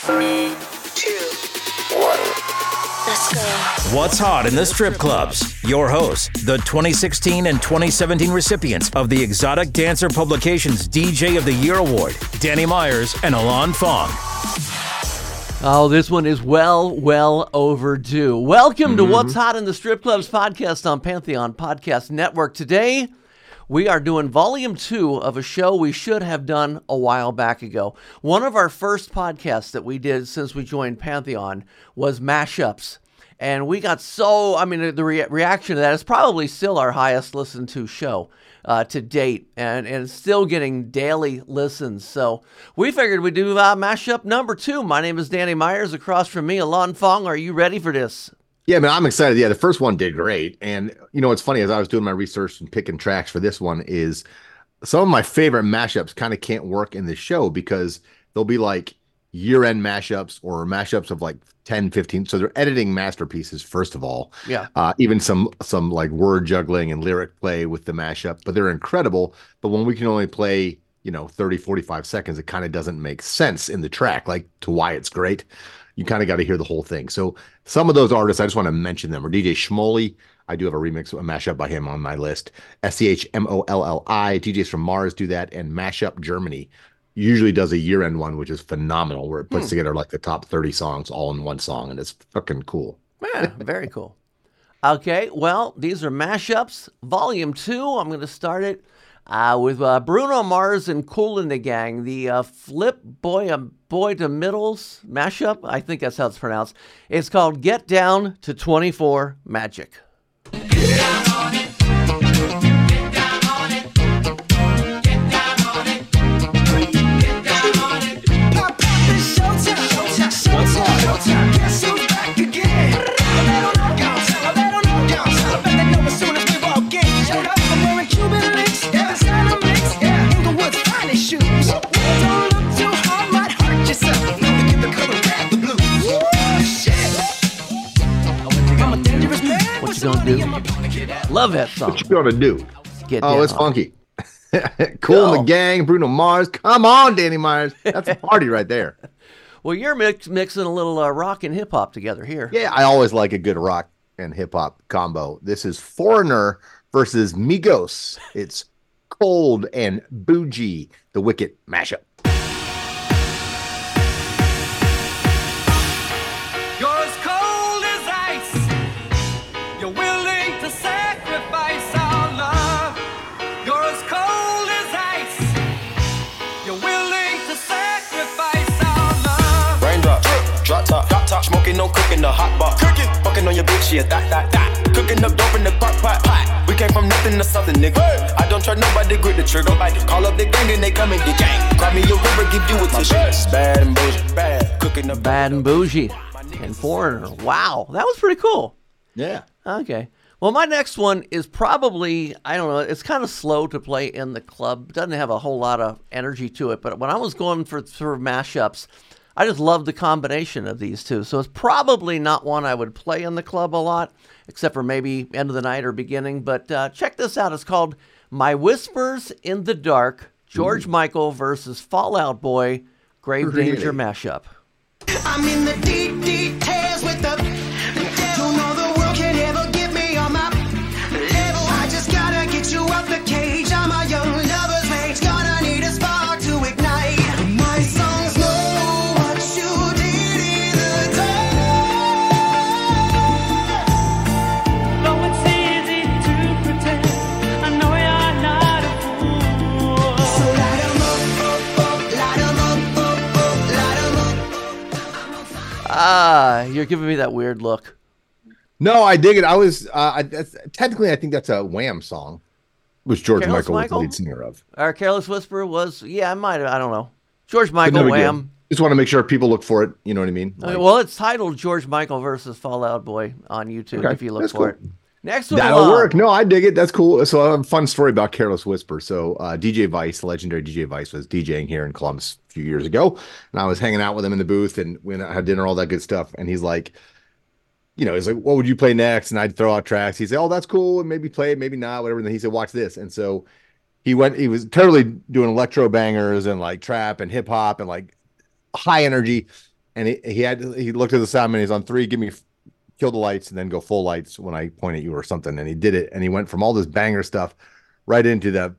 Three, two, one. Let's go. What's hot in the strip clubs? Your hosts, the 2016 and 2017 recipients of the Exotic Dancer Publications DJ of the Year Award, Danny Myers and Alon Fong. Oh, this one is well, well overdue. Welcome to mm-hmm. What's Hot in the Strip Clubs podcast on Pantheon Podcast Network. Today, we are doing volume two of a show we should have done a while back ago. One of our first podcasts that we did since we joined Pantheon was mashups. And we got so, I mean, the rea- reaction to that is probably still our highest listened to show uh, to date, and, and still getting daily listens. So we figured we'd do uh, mashup number two. My name is Danny Myers. Across from me, Alon Fong. Are you ready for this? Yeah, man, I'm excited. Yeah, the first one did great. And you know what's funny as I was doing my research and picking tracks for this one is some of my favorite mashups kind of can't work in this show because they'll be like year-end mashups or mashups of like 10, 15. So they're editing masterpieces first of all. Yeah. Uh, even some some like word juggling and lyric play with the mashup, but they're incredible. But when we can only play, you know, 30, 45 seconds, it kind of doesn't make sense in the track, like to why it's great you kind of got to hear the whole thing. So some of those artists, I just want to mention them. Or DJ Schmolli, I do have a remix, a mashup by him on my list. S C H M O L L I. DJs from Mars do that, and Mashup Germany usually does a year-end one, which is phenomenal, where it puts hmm. together like the top 30 songs all in one song, and it's fucking cool. Yeah, very cool. Okay, well, these are mashups, volume two. I'm going to start it uh, with uh, Bruno Mars and Kool & the Gang, the uh, Flip Boy um, Boy to Middles mashup. I think that's how it's pronounced. It's called Get Down to 24 Magic. Do? Love that song. What you gonna do? Get Oh, it's funky. Kool & the Gang, Bruno Mars. Come on, Danny Myers. That's a party right there. Well, you're mix, mixing a little uh, rock and hip hop together here. Yeah, I always like a good rock and hip hop combo. This is Foreigner versus Migos. It's Cold and Boujee, the Wick-it mashup. Drop top, no cooking, the hot pot. Cooking, fucking on your bitch, yeah, that, that, that. Cooking up dope in the crock pot, pot. We came from nothing to something, nigga. I don't trust nobody, grip the trigger. Nobody call up the gang and they come and get gang. Grab me a river, give you a tissue. Bad and bougie, bad. Cooking up Bad and Boujee and Foreigner. Wow, that was pretty cool. Yeah. Okay. Well, my next one is probably, I don't know, it's kind of slow to play in the club. Doesn't have a whole lot of energy to it. But when I was going for sort of mashups, I just love the combination of these two. So it's probably not one I would play in the club a lot, except for maybe end of the night or beginning. But uh, check this out. It's called My Whispers in the Dark George Michael versus Fall Out Boy Grave Really? Danger mashup. Giving me that weird look. No, I dig it. I was uh, I, that's, technically, I think that's a Wham song, which George Careless Michael was the lead singer of. Our Careless Whisper was, yeah, I might have, I don't know. George Michael no deal. Wham. Just want to make sure people look for it. You know what I mean? Like, well, it's titled George Michael versus Fall Out Boy on YouTube Okay, if you look for cool. it. Next one. That'll work. No, I dig it. That's cool. So a fun story about Careless Whisper. So uh, DJ Vice, legendary DJ Vice, was DJing here in Columbus a few years ago, and I was hanging out with him in the booth, and we had dinner, all that good stuff. And he's like, you know, he's like, "What would you play next?" And I'd throw out tracks. He'd say, "Oh, that's cool," and maybe play it, maybe not, whatever. And then he said, "Watch this." And so he went. He was totally doing electro bangers and like trap and hip hop and like high energy. And he, he had he looked at the sound and he's on three. Give me kill the lights and then go full lights when I point at you or something. And he did it. And he went from all this banger stuff right into the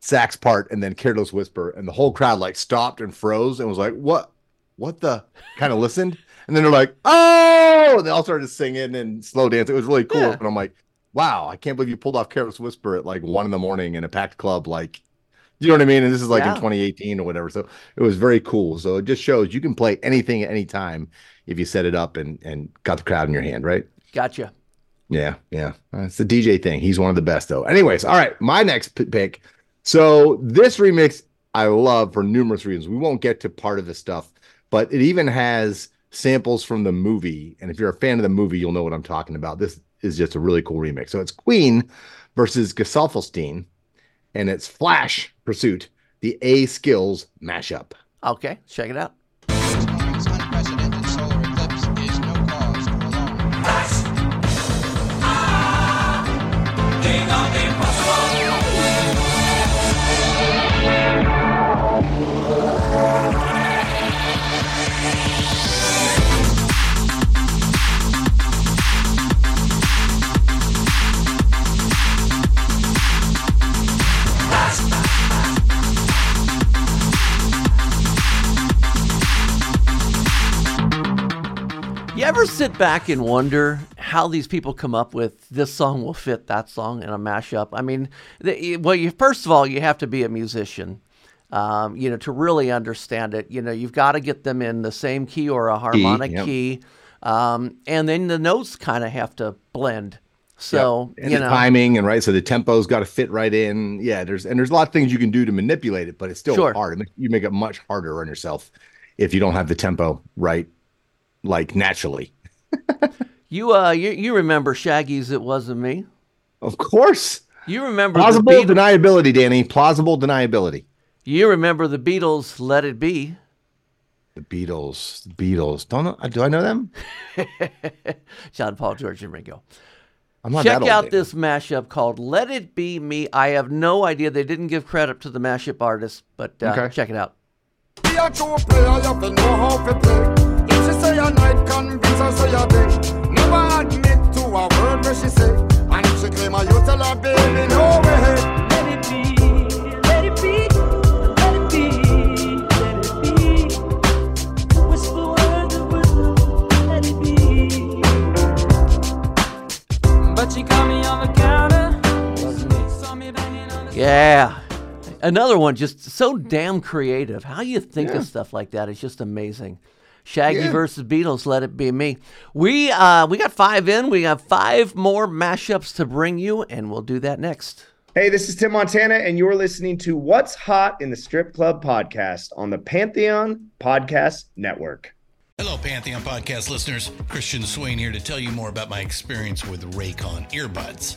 sax part and then careless whisper. And the whole crowd like stopped and froze and was like, what, what the kind of listened. And then they're like, oh, and they all started singing and slow dance. It was really cool. Yeah. And I'm like, wow, I can't believe you pulled off careless whisper at like one in the morning in a packed club. Like, you know what I mean? And this is like Yeah. in 2018 or whatever. So it was very cool. So it just shows you can play anything at any time if you set it up and and got the crowd in your hand, right? Gotcha. Yeah, yeah. Uh, It's the DJ thing. He's one of the best though. Anyways, all right, my next p- pick. So this remix I love for numerous reasons. We won't get to part of the stuff, but it even has samples from the movie. And if you're a fan of the movie, you'll know what I'm talking about. This is just a really cool remix. So it's Queen versus Gesaffelstein, and it's Flash Pursuit, the A.Skillz mashup. Okay, check it out. Ever sit back and wonder how these people come up with this song will fit that song in a mashup? I mean, the, well, you first of all you have to be a musician, um, you know, to really understand it. You know, you've got to get them in the same key or a harmonic yep. key, um, and then the notes kind of have to blend. So and you the know, timing and right so the tempo's got to fit right in yeah there's and there's a lot of things you can do to manipulate it but it's still Sure. hard you make it much harder on yourself if you don't have the tempo right like naturally you uh, you, you remember Shaggy's "It Wasn't Me"? of course You remember plausible the deniability danny plausible deniability You remember the Beatles' "Let It Be"? the beatles the beatles don't know do i know them John Paul, George, and Ringo. i'm not Check that old, out Danny. this mashup called "Let It Be Me." I have no idea; they didn't give credit to the mashup artist, but uh, Okay. check it out. Be a true player, you have to know how to play. She say a night, convince her say a day. Never admit to a word where she say. And she claim her, you tell her, baby, no way. Let it be, let it be, let it be, let it be. Whisper words of wisdom, let it be. But she caught me on the counter. Saw me banging on the Yeah, another one just so damn creative. How you think of stuff like that is just amazing. Shaggy Yeah. versus Beatles, "Let It Be Me." We uh, we got five in. We have five more mashups to bring you, and we'll do that next. Hey, this is Tim Montana, and you're listening to What's Hot in the Strip Club podcast on the Pantheon Podcast Network. Hello, Pantheon podcast listeners. Christian Swain here to tell you more about my experience with Raycon earbuds.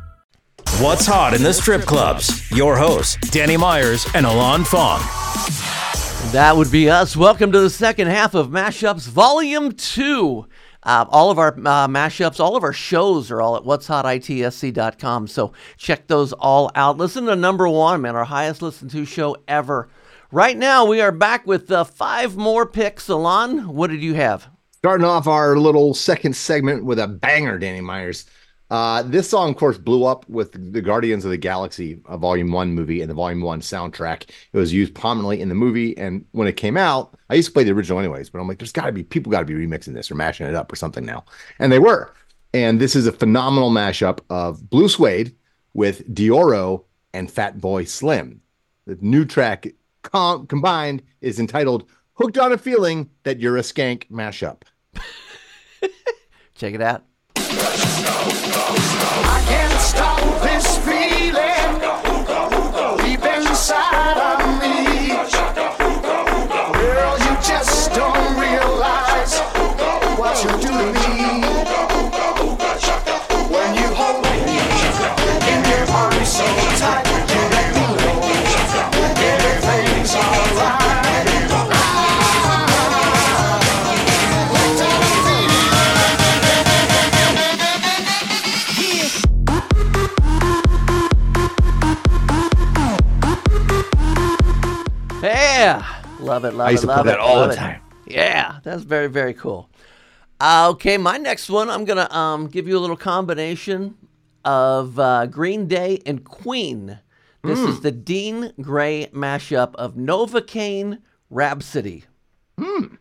What's hot in the strip clubs? Your hosts, Danny Myers and Alon Fong. That would be us. Welcome to the second half of Mashups Volume 2. Uh, all of our uh, mashups, all of our shows are all at what'shotitsc.com. So check those all out. Listen to number one, man, our highest listened to show ever. Right now, we are back with uh, five more picks. Alon, what did you have? Starting off our little second segment with a banger, Danny Myers. Uh, this song, of course, blew up with the Guardians of the Galaxy uh, Volume 1 movie and the Volume 1 soundtrack. It was used prominently in the movie. And when it came out, I used to play the original anyways, but I'm like, there's got to be people got to be remixing this or mashing it up or something now. And they were. And this is a phenomenal mashup of Blue Suede with Deorro and Fatboy Slim. The new track com- combined is entitled Hooked on a Feeling That You're a Skank Mashup. Check it out. I can't stop this I used it, to play love that it, all the it. time. Yeah, that's very very cool. Uh, okay, my next one, I'm gonna um, give you a little combination of uh, Green Day and Queen. This Hmm. is the Dean Gray mashup of Novocaine Rhapsody. Take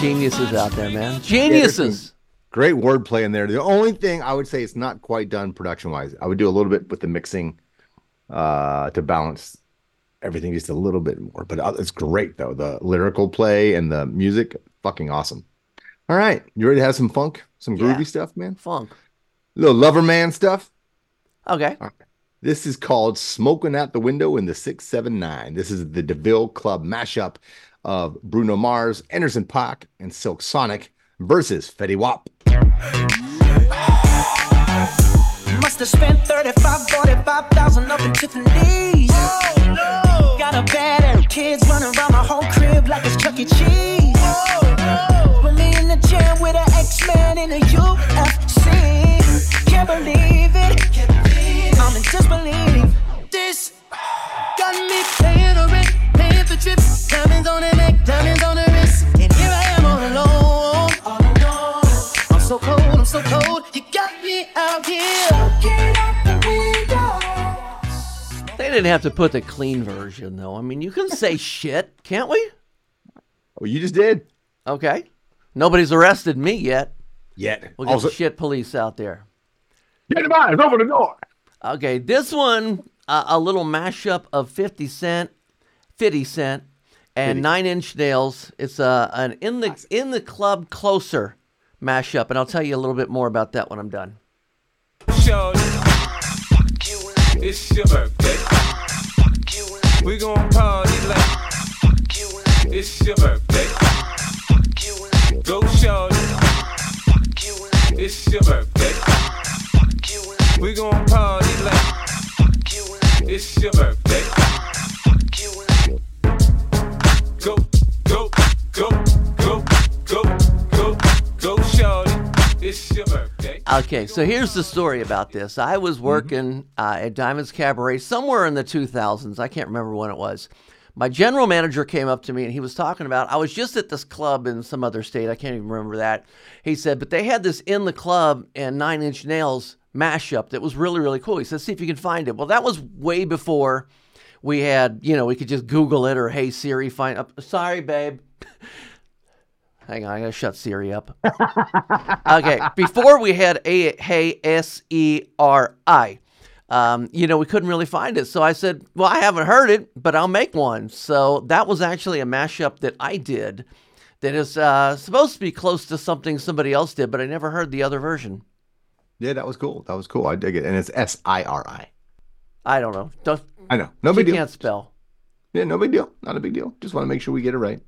geniuses out there, man. Geniuses. some Great wordplay in there. The only thing I would say it's not quite done production wise. I would do a little bit with the mixing uh, to balance everything just a little bit more. But uh, it's great though. The lyrical play and the music, fucking awesome. All right, you ready to have some funk, some Yeah. groovy stuff, man? Funk. little lover man stuff. Okay. This is called Smoking Out the Window in the 679. This is the DeVille Club mashup of Bruno Mars, Anderson Paak, and Silk Sonic versus Fetty Wap. Must have spent 35, 45,000 up in Tiffany's. Oh, Got a bad ass kids running around my whole crib like it's Chuck E. Cheese. Oh, Put me in the gym with an X-Man in the UFC. Can't believe it. I'm in disbelief. Didn't have to put the clean version, though. I mean, you can say shit, can't we? Oh, you just did. Okay. Nobody's arrested me yet. Yet. We'll get Also- the shit police out there. Get him out, open the door. Okay, this one, uh, a little mashup of 50 Cent, 50 Cent, and Nine Inch Nails. It's a an in the in the club closer mashup, and I'll tell you a little bit more about that when I'm done. Shorty, it's your birthday. We gon' party like it's your birthday. Go shorty, it's your birthday. We gon' party like it's your birthday. Okay, so here's the story about this. I was working uh, at Diamonds Cabaret somewhere in the 2000s. I can't remember when it was. My general manager came up to me and he was talking about. I was just at this club in some other state. I can't even remember that. He said, but they had this in the club and Nine Inch Nails mashup that was really really cool. He said, see if you can find it. Well, that was way before we had, you know, we could just Google it or Hey Siri, find up. Sorry, babe. Hang on, I gotta shut Siri up. okay, before we had a Hey S E R I, um, you know, we couldn't really find it. So I said, well, I haven't heard it, but I'll make one. So that was actually a mashup that I did. That is uh, supposed to be close to something somebody else did, but I never heard the other version. Yeah, that was cool. That was cool. I dig it. And it's S I R I. I don't know. Don't, I know. No big deal. can't spell. Yeah, no big deal. Not a big deal. Just want to make sure we get it right.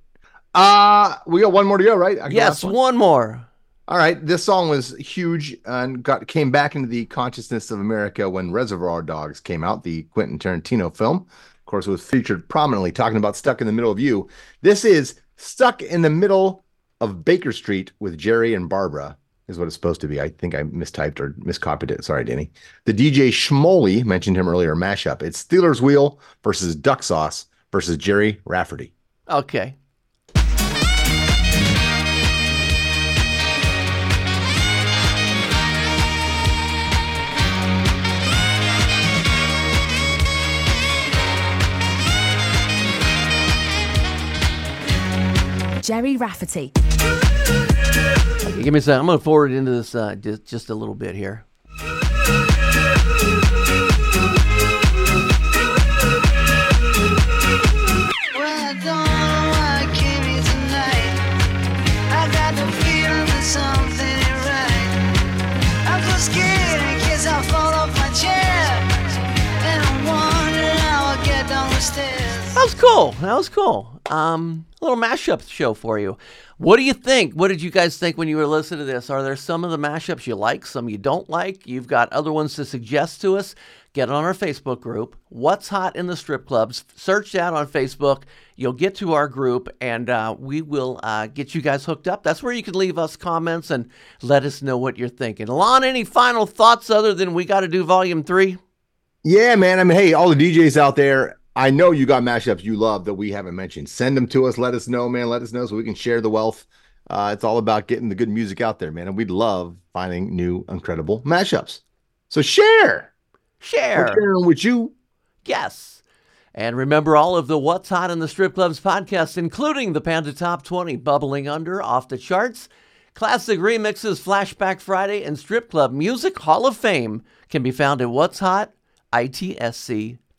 Uh we got one more to go, right? Yes, one? one more. All right. This song was huge and got came back into the consciousness of America when Reservoir Dogs came out, the Quentin Tarantino film. Of course, it was featured prominently talking about Stuck in the Middle of You. This is Stuck in the Middle of Baker Street with Gerry and Barbara, is what it's supposed to be. I think I mistyped or miscopied it. Sorry, Danny. The DJ Schmolli mentioned him earlier, mashup. It's Stealers Wheel versus Duck Sauce versus Gerry Rafferty. Okay. Gerry Rafferty. Okay, give me a second. I'm going to forward into this uh, just, just a little bit here. Well, I don't know why I came here tonight. I got the feeling that something ain't right. I'm so scared in case I fall off my chair. And I'm wondering how I get down the stairs. That was cool. That was cool. Um, a little mashup show for you. What do you think? What did you guys think when you were listening to this? Are there some of the mashups you like, some you don't like? You've got other ones to suggest to us? Get on our Facebook group. What's hot in the strip clubs? Search that on Facebook. You'll get to our group, and uh, we will uh, get you guys hooked up. That's where you can leave us comments and let us know what you're thinking. Alon, any final thoughts other than we got to do volume three? Yeah, man. I mean, hey, all the DJs out there, I know you got mashups you love that we haven't mentioned. Send them to us. Let us know, man. Let us know so we can share the wealth. Uh, it's all about getting the good music out there, man. And we'd love finding new, incredible mashups. So share. Share. We're sharing with you. Yes. And remember all of the What's Hot in the Strip Clubs podcasts, including the Panda Top 20, Bubbling Under, Off the Charts, Classic Remixes, Flashback Friday, and Strip Club Music Hall of Fame can be found at What's Hot, ITSC.com.